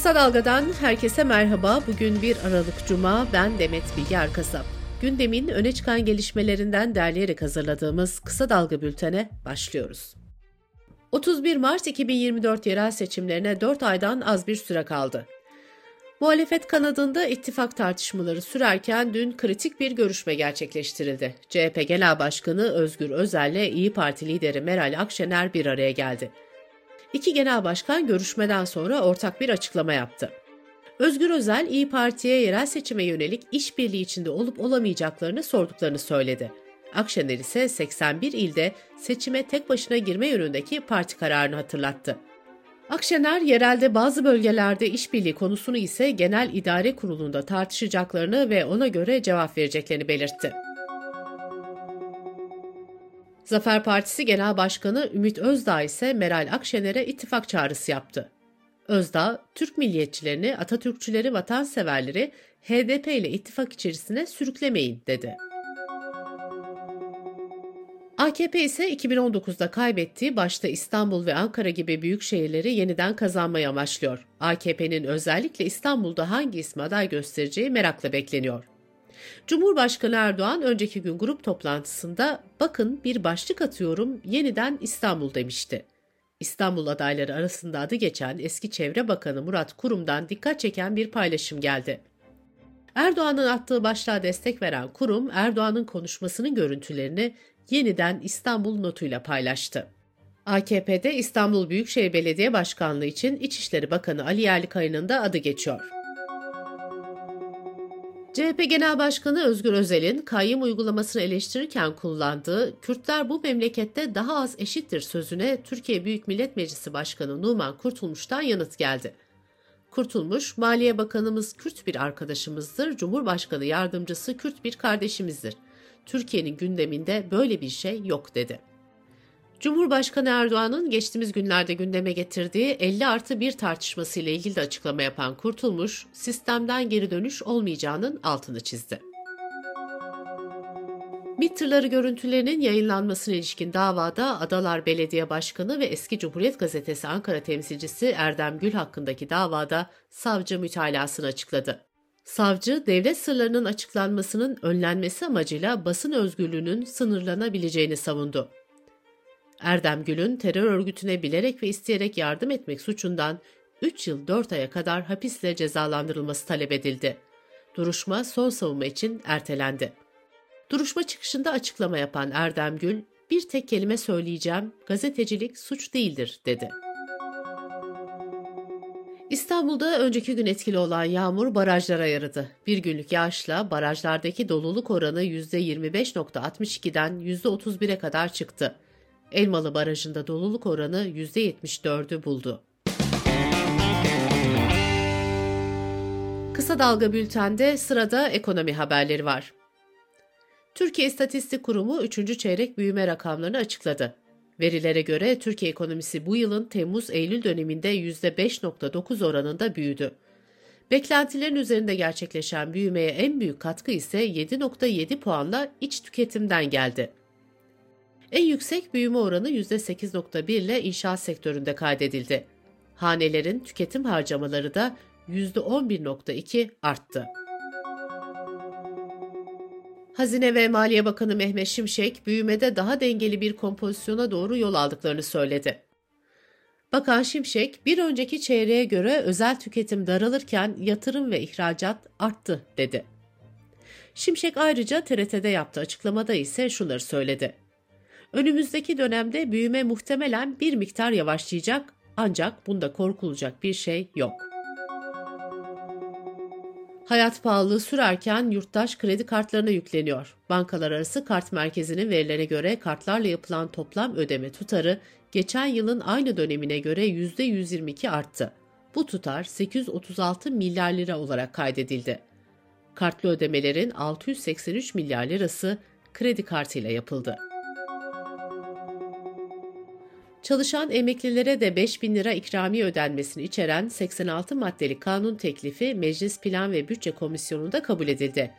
Kısa Dalga'dan herkese merhaba. Bugün 1 Aralık Cuma, ben Demet Bilge Erkasap. Gündemin öne çıkan gelişmelerinden derleyerek hazırladığımız Kısa Dalga bültene başlıyoruz. 31 Mart 2024 yerel seçimlerine 4 aydan az bir süre kaldı. Muhalefet kanadında ittifak tartışmaları sürerken dün kritik bir görüşme gerçekleştirildi. CHP Genel Başkanı Özgür Özel ile İyi Parti lideri Meral Akşener bir araya geldi. İki genel başkan görüşmeden sonra ortak bir açıklama yaptı. Özgür Özel, İyi Parti'ye yerel seçime yönelik işbirliği içinde olup olamayacaklarını sorduklarını söyledi. Akşener ise 81 ilde seçime tek başına girme yönündeki parti kararını hatırlattı. Akşener, yerelde bazı bölgelerde işbirliği konusunu ise Genel İdare Kurulu'nda tartışacaklarını ve ona göre cevap vereceklerini belirtti. Zafer Partisi Genel Başkanı Ümit Özdağ ise Meral Akşener'e ittifak çağrısı yaptı. Özdağ, Türk milliyetçilerini, Atatürkçüleri, vatanseverleri HDP ile ittifak içerisine sürüklemeyin dedi. AKP ise 2019'da kaybettiği başta İstanbul ve Ankara gibi büyük şehirleri yeniden kazanmayı amaçlıyor. AKP'nin özellikle İstanbul'da hangi ismi aday göstereceği merakla bekleniyor. Cumhurbaşkanı Erdoğan önceki gün grup toplantısında bakın bir başlık atıyorum yeniden İstanbul demişti. İstanbul adayları arasında adı geçen eski Çevre Bakanı Murat Kurum'dan dikkat çeken bir paylaşım geldi. Erdoğan'ın attığı başlığa destek veren kurum Erdoğan'ın konuşmasının görüntülerini yeniden İstanbul notuyla paylaştı. AKP'de İstanbul Büyükşehir Belediye Başkanlığı için İçişleri Bakanı Ali Yerlikaya'nın da adı geçiyor. CHP Genel Başkanı Özgür Özel'in kayyum uygulamasını eleştirirken kullandığı Kürtler bu memlekette daha az eşittir sözüne Türkiye Büyük Millet Meclisi Başkanı Numan Kurtulmuş'tan yanıt geldi. Kurtulmuş, Maliye Bakanımız Kürt bir arkadaşımızdır, Cumhurbaşkanı Yardımcısı Kürt bir kardeşimizdir. Türkiye'nin gündeminde böyle bir şey yok dedi. Cumhurbaşkanı Erdoğan'ın geçtiğimiz günlerde gündeme getirdiği 50 artı 1 tartışması ile ilgili de açıklama yapan Kurtulmuş, sistemden geri dönüş olmayacağının altını çizdi. MİT tırları görüntülerinin yayınlanmasına ilişkin davada Adalar Belediye Başkanı ve eski Cumhuriyet Gazetesi Ankara temsilcisi Erdem Gül hakkındaki davada savcı mütalasını açıkladı. Savcı, devlet sırlarının açıklanmasının önlenmesi amacıyla basın özgürlüğünün sınırlanabileceğini savundu. Erdem Gül'ün terör örgütüne bilerek ve isteyerek yardım etmek suçundan 3 yıl 4 aya kadar hapisle cezalandırılması talep edildi. Duruşma son savunma için ertelendi. Duruşma çıkışında açıklama yapan Erdem Gül, bir tek kelime söyleyeceğim, gazetecilik suç değildir dedi. İstanbul'da önceki gün etkili olan yağmur barajlara yaradı. Bir günlük yağışla barajlardaki doluluk oranı %25.62'den %31'e kadar çıktı. Elmalı Barajı'nda doluluk oranı %74'ü buldu. Kısa Dalga Bülten'de sırada ekonomi haberleri var. Türkiye İstatistik Kurumu 3. çeyrek büyüme rakamlarını açıkladı. Verilere göre Türkiye ekonomisi bu yılın Temmuz-Eylül döneminde %5.9 oranında büyüdü. Beklentilerin üzerinde gerçekleşen büyümeye en büyük katkı ise 7.7 puanla iç tüketimden geldi. En yüksek büyüme oranı %8.1 ile inşaat sektöründe kaydedildi. Hanelerin tüketim harcamaları da %11.2 arttı. Hazine ve Maliye Bakanı Mehmet Şimşek, büyümede daha dengeli bir kompozisyona doğru yol aldıklarını söyledi. Bakan Şimşek, bir önceki çeyreğe göre özel tüketim daralırken yatırım ve ihracat arttı dedi. Şimşek ayrıca TRT'de yaptığı açıklamada ise şunları söyledi. Önümüzdeki dönemde büyüme muhtemelen bir miktar yavaşlayacak ancak bunda korkulacak bir şey yok. Hayat pahalılığı sürerken yurttaş kredi kartlarına yükleniyor. Bankalar arası kart merkezinin verilerine göre kartlarla yapılan toplam ödeme tutarı geçen yılın aynı dönemine göre %122 arttı. Bu tutar 836 milyar lira olarak kaydedildi. Kartlı ödemelerin 683 milyar lirası kredi kartıyla yapıldı. Çalışan emeklilere de 5 bin lira ikramiye ödenmesini içeren 86 maddeli kanun teklifi Meclis Plan ve Bütçe Komisyonu'nda kabul edildi.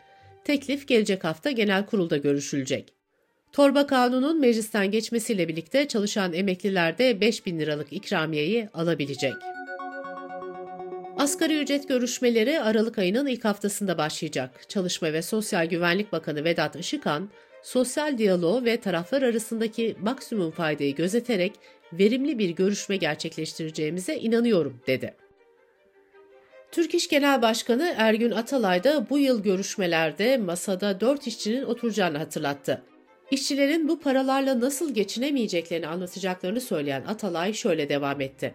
Teklif gelecek hafta genel kurulda görüşülecek. Torba kanunun meclisten geçmesiyle birlikte çalışan emekliler de 5 bin liralık ikramiyeyi alabilecek. Asgari ücret görüşmeleri Aralık ayının ilk haftasında başlayacak. Çalışma ve Sosyal Güvenlik Bakanı Vedat Işıkhan, sosyal diyaloğu ve taraflar arasındaki maksimum faydayı gözeterek verimli bir görüşme gerçekleştireceğimize inanıyorum dedi. Türk İş Genel Başkanı Ergün Atalay da bu yıl görüşmelerde masada dört işçinin oturacağını hatırlattı. İşçilerin bu paralarla nasıl geçinemeyeceklerini anlatacaklarını söyleyen Atalay şöyle devam etti.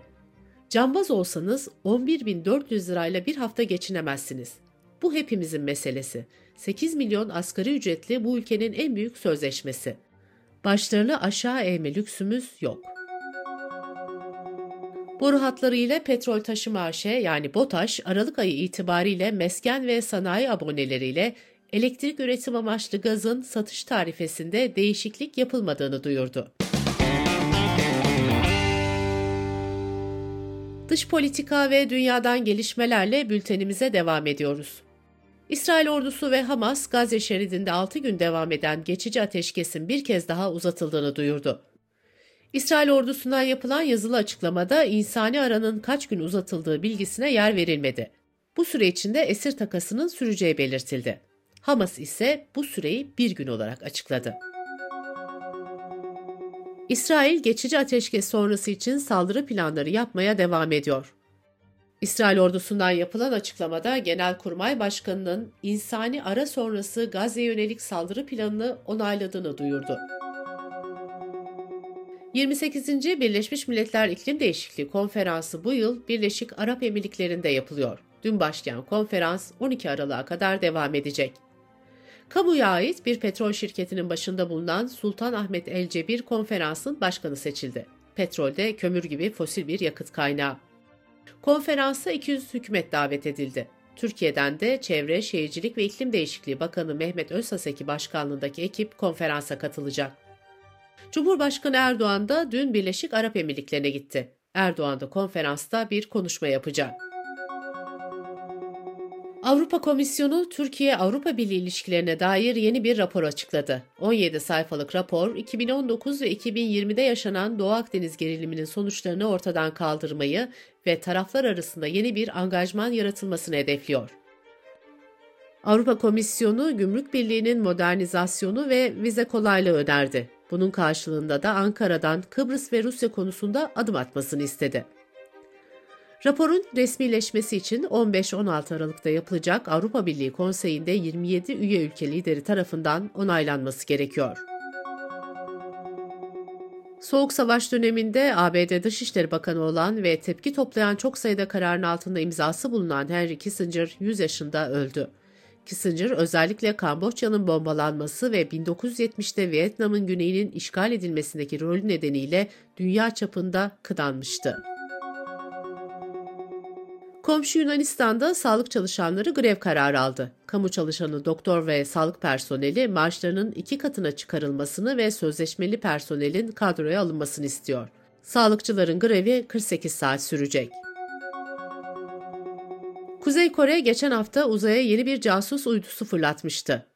Cambaz olsanız 11.400 lirayla bir hafta geçinemezsiniz. Bu hepimizin meselesi. 8 milyon asgari ücretli bu ülkenin en büyük sözleşmesi. Başlarını aşağı eğme lüksümüz yok. Boru hatları ile petrol taşıma AŞ yani BOTAŞ Aralık ayı itibariyle mesken ve sanayi aboneleriyle elektrik üretim amaçlı gazın satış tarifesinde değişiklik yapılmadığını duyurdu. Dış politika ve dünyadan gelişmelerle bültenimize devam ediyoruz. İsrail ordusu ve Hamas Gazze şeridinde 6 gün devam eden geçici ateşkesin bir kez daha uzatıldığını duyurdu. İsrail ordusundan yapılan yazılı açıklamada insani aranın kaç gün uzatıldığı bilgisine yer verilmedi. Bu süre içinde esir takasının süreceği belirtildi. Hamas ise bu süreyi bir gün olarak açıkladı. İsrail geçici ateşkes sonrası için saldırı planları yapmaya devam ediyor. İsrail ordusundan yapılan açıklamada Genelkurmay Başkanı'nın insani ara sonrası Gazze'ye yönelik saldırı planını onayladığını duyurdu. 28. Birleşmiş Milletler İklim Değişikliği Konferansı bu yıl Birleşik Arap Emirlikleri'nde yapılıyor. Dün başlayan konferans 12 Aralık'a kadar devam edecek. Kamuya ait bir petrol şirketinin başında bulunan Sultan Ahmet El Cebir konferansın başkanı seçildi. Petrol de kömür gibi fosil bir yakıt kaynağı. Konferansa 200 hükümet davet edildi. Türkiye'den de Çevre, Şehircilik ve İklim Değişikliği Bakanı Mehmet Özsaseki başkanlığındaki ekip konferansa katılacak. Cumhurbaşkanı Erdoğan da dün Birleşik Arap Emirlikleri'ne gitti. Erdoğan da konferansta bir konuşma yapacak. Avrupa Komisyonu Türkiye-Avrupa Birliği ilişkilerine dair yeni bir rapor açıkladı. 17 sayfalık rapor, 2019 ve 2020'de yaşanan Doğu Akdeniz geriliminin sonuçlarını ortadan kaldırmayı ve taraflar arasında yeni bir angajman yaratılmasını hedefliyor. Avrupa Komisyonu, Gümrük Birliği'nin modernizasyonu ve vize kolaylığı önerdi. Bunun karşılığında da Ankara'dan Kıbrıs ve Rusya konusunda adım atmasını istedi. Raporun resmileşmesi için 15-16 Aralık'ta yapılacak Avrupa Birliği Konseyi'nde 27 üye ülke lideri tarafından onaylanması gerekiyor. Soğuk Savaş döneminde ABD Dışişleri Bakanı olan ve tepki toplayan çok sayıda kararın altında imzası bulunan Henry Kissinger 100 yaşında öldü. Kissinger özellikle Kamboçya'nın bombalanması ve 1970'te Vietnam'ın güneyinin işgal edilmesindeki rolü nedeniyle dünya çapında kıdanmıştı. Komşu Yunanistan'da sağlık çalışanları grev kararı aldı. Kamu çalışanı doktor ve sağlık personeli maaşlarının iki katına çıkarılmasını ve sözleşmeli personelin kadroya alınmasını istiyor. Sağlıkçıların grevi 48 saat sürecek. Kuzey Kore geçen hafta uzaya yeni bir casus uydusu fırlatmıştı.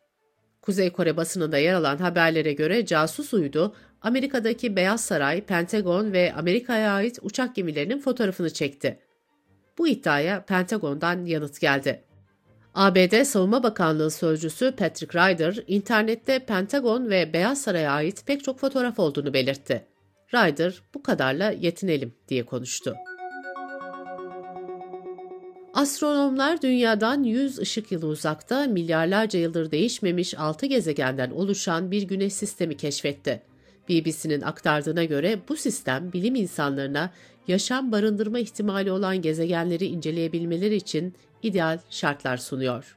Kuzey Kore basınında yer alan haberlere göre casus uydu, Amerika'daki Beyaz Saray, Pentagon ve Amerika'ya ait uçak gemilerinin fotoğrafını çekti. Bu iddiaya Pentagon'dan yanıt geldi. ABD Savunma Bakanlığı sözcüsü Patrick Ryder, internette Pentagon ve Beyaz Saray'a ait pek çok fotoğraf olduğunu belirtti. Ryder, bu kadarla yetinelim diye konuştu. Astronomlar dünyadan 100 ışık yılı uzakta milyarlarca yıldır değişmemiş 6 gezegenden oluşan bir güneş sistemi keşfetti. BBC'nin aktardığına göre bu sistem bilim insanlarına yaşam barındırma ihtimali olan gezegenleri inceleyebilmeleri için ideal şartlar sunuyor.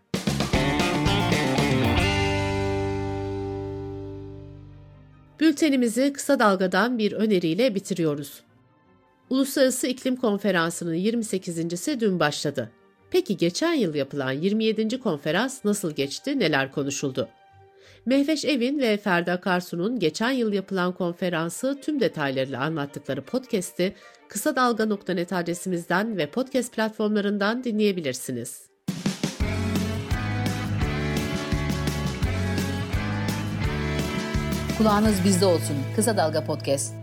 Bültenimizi kısa dalgadan bir öneriyle bitiriyoruz. Uluslararası İklim Konferansı'nın 28.si dün başladı. Peki geçen yıl yapılan 27. konferans nasıl geçti, neler konuşuldu? Mehveş Evin ve Ferda Karsu'nun geçen yıl yapılan konferansı tüm detaylarıyla anlattıkları podcast'i kısa dalga.net adresimizden ve podcast platformlarından dinleyebilirsiniz. Kulağınız bizde olsun. Kısa Dalga Podcast.